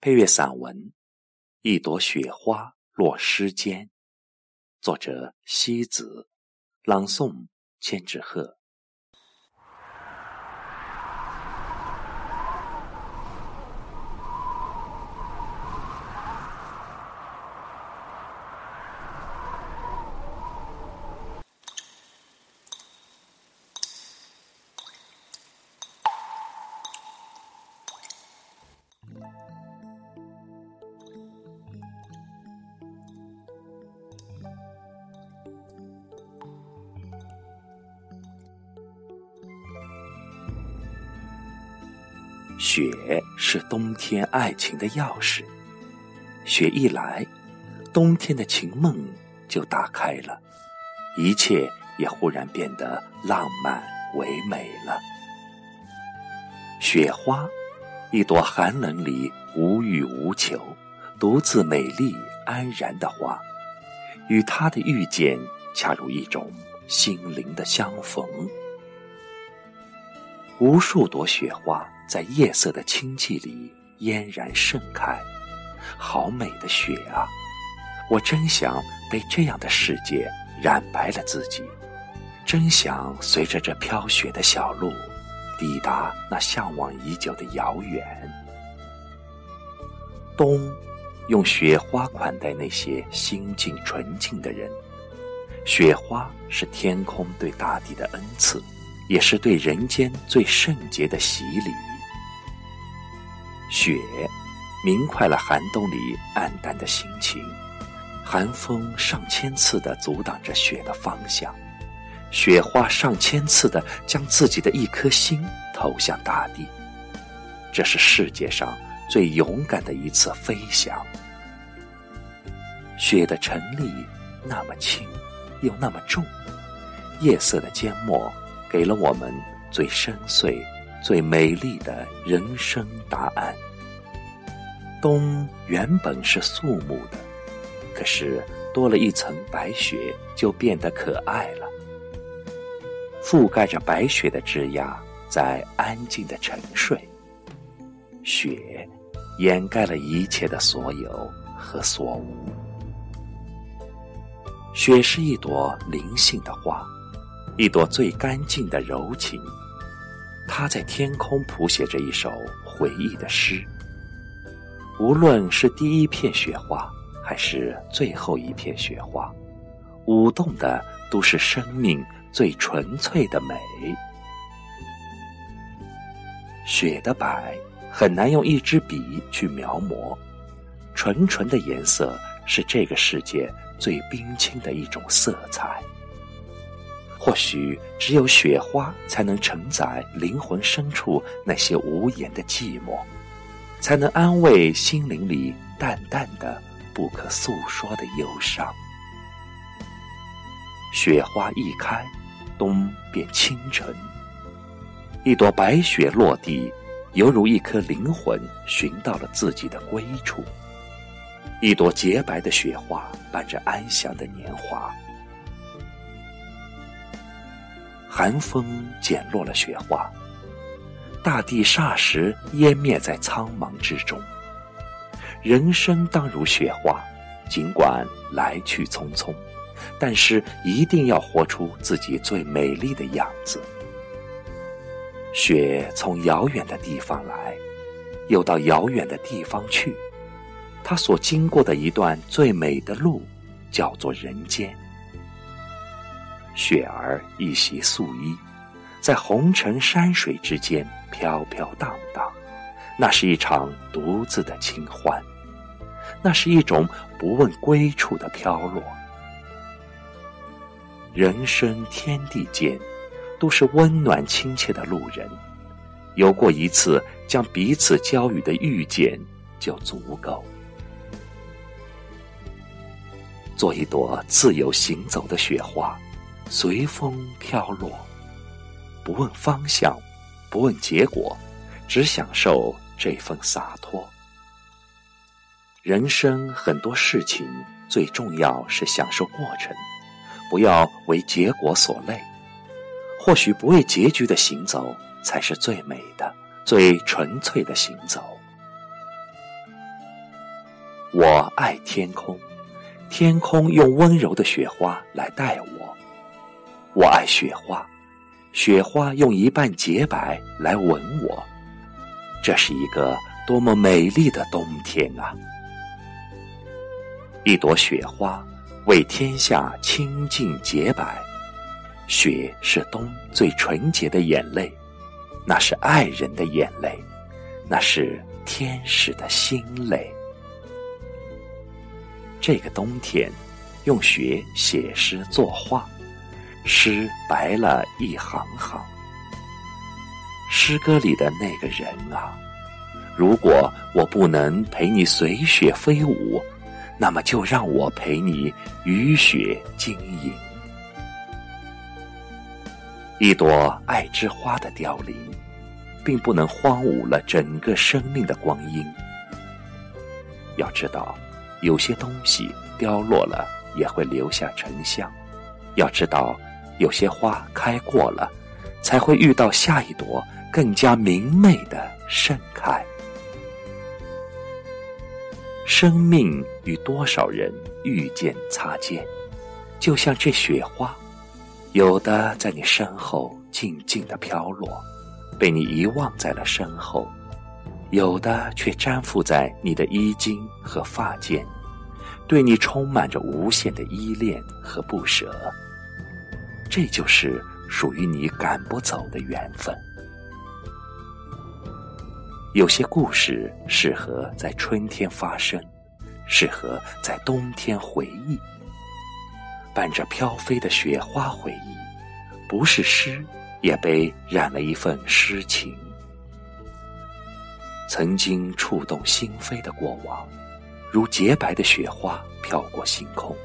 配乐散文《一朵雪花落诗间》，作者西子，朗诵千纸鹤。雪是冬天爱情的钥匙，雪一来，冬天的情梦就打开了，一切也忽然变得浪漫唯美了。雪花，一朵寒冷里无欲无求、独自美丽安然的花，与他的遇见恰如一种心灵的相逢。无数朵雪花。在夜色的清寂里嫣然盛开，好美的雪啊！我真想被这样的世界染白了自己，真想随着这飘雪的小路，抵达那向往已久的遥远。冬，用雪花款待那些心境纯净的人。雪花是天空对大地的恩赐，也是对人间最圣洁的洗礼。雪，明快了寒冬里暗淡的心情。寒风上千次的阻挡着雪的方向，雪花上千次的将自己的一颗心投向大地。这是世界上最勇敢的一次飞翔。雪的尘粒那么轻，又那么重。夜色的缄默，给了我们最深邃。最美丽的人生答案。冬原本是肃穆的，可是多了一层白雪，就变得可爱了。覆盖着白雪的枝桠在安静的沉睡，雪掩盖了一切的所有和所无。雪是一朵灵性的花，一朵最干净的柔情。它在天空谱写着一首回忆的诗。无论是第一片雪花，还是最后一片雪花，舞动的都是生命最纯粹的美。雪的白很难用一支笔去描摹，纯纯的颜色是这个世界最冰清的一种色彩。或许只有雪花才能承载灵魂深处那些无言的寂寞，才能安慰心灵里淡淡的、不可诉说的忧伤。雪花一开，冬便清晨。一朵白雪落地，犹如一颗灵魂寻到了自己的归处。一朵洁白的雪花，伴着安详的年华。寒风剪落了雪花，大地霎时湮灭在苍茫之中。人生当如雪花，尽管来去匆匆，但是一定要活出自己最美丽的样子。雪从遥远的地方来，又到遥远的地方去，它所经过的一段最美的路，叫做人间。雪儿一袭素衣，在红尘山水之间飘飘荡荡，那是一场独自的清欢，那是一种不问归处的飘落。人生天地间，都是温暖亲切的路人，有过一次将彼此交予的遇见就足够。做一朵自由行走的雪花。随风飘落，不问方向，不问结果，只享受这份洒脱。人生很多事情，最重要是享受过程，不要为结果所累。或许不为结局的行走，才是最美的、最纯粹的行走。我爱天空，天空用温柔的雪花来待我。我爱雪花，雪花用一半洁白来吻我。这是一个多么美丽的冬天啊！一朵雪花为天下清净洁白，雪是冬最纯洁的眼泪，那是爱人的眼泪，那是天使的心泪。这个冬天，用雪写诗作画，诗白了一行行。诗歌里的那个人啊，如果我不能陪你随雪飞舞，那么就让我陪你雨雪晶莹。一朵爱之花的凋零，并不能荒芜了整个生命的光阴。要知道。有些东西凋落了也会留下沉香，要知道，有些花开过了，才会遇到下一朵更加明媚的盛开。生命与多少人遇见擦肩，就像这雪花，有的在你身后静静的飘落，被你遗忘在了身后。有的却粘附在你的衣襟和发间，对你充满着无限的依恋和不舍。这就是属于你赶不走的缘分。有些故事适合在春天发生，适合在冬天回忆。伴着飘飞的雪花回忆，不是诗，也被染了一份诗情。曾经触动心扉的过往，如洁白的雪花飘过星空。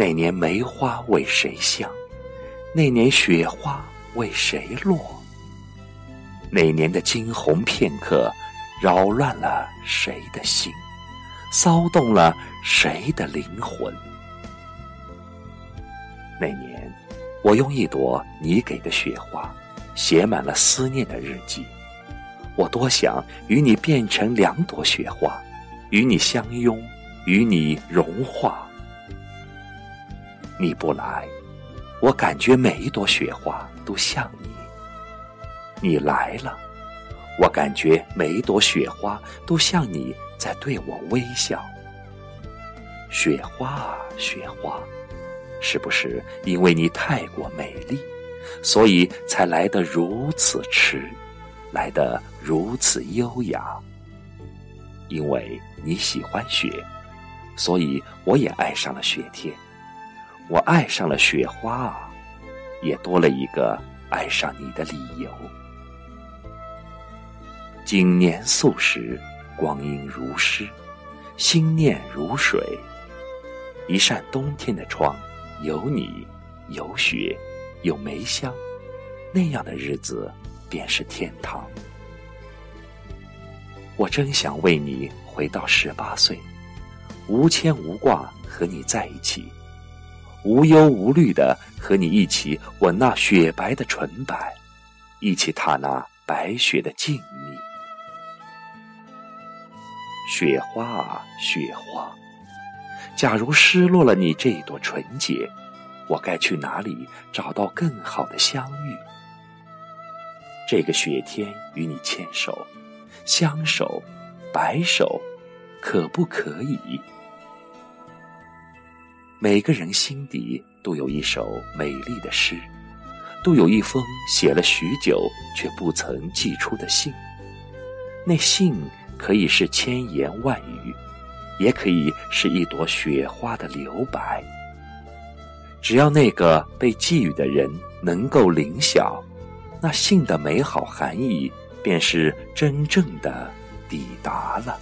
那年梅花为谁香？那年雪花为谁落？那年的惊鸿片刻，扰乱了谁的心？骚动了谁的灵魂？那年，我用一朵你给的雪花，写满了思念的日记。我多想与你变成两朵雪花，与你相拥，与你融化。你不来，我感觉每一朵雪花都像你；你来了，我感觉每一朵雪花都像你在对我微笑。雪花啊，雪花，是不是因为你太过美丽，所以才来得如此迟？来得如此优雅，因为你喜欢雪，所以我也爱上了雪天。我爱上了雪花，也多了一个爱上你的理由。经年素时，光阴如诗，心念如水。一扇冬天的窗，有你，有雪，有梅香，那样的日子。便是天堂。我真想为你回到十八岁，无牵无挂和你在一起，无忧无虑的和你一起吻那雪白的纯白，一起踏那白雪的静谧。雪花啊，雪花，假如失落了你这朵纯洁，我该去哪里找到更好的相遇？这个雪天与你牵手、相守、白首，可不可以？每个人心底都有一首美丽的诗，都有一封写了许久却不曾寄出的信。那信可以是千言万语，也可以是一朵雪花的留白。只要那个被寄予的人能够灵晓。那信的美好含义，便是真正的抵达了。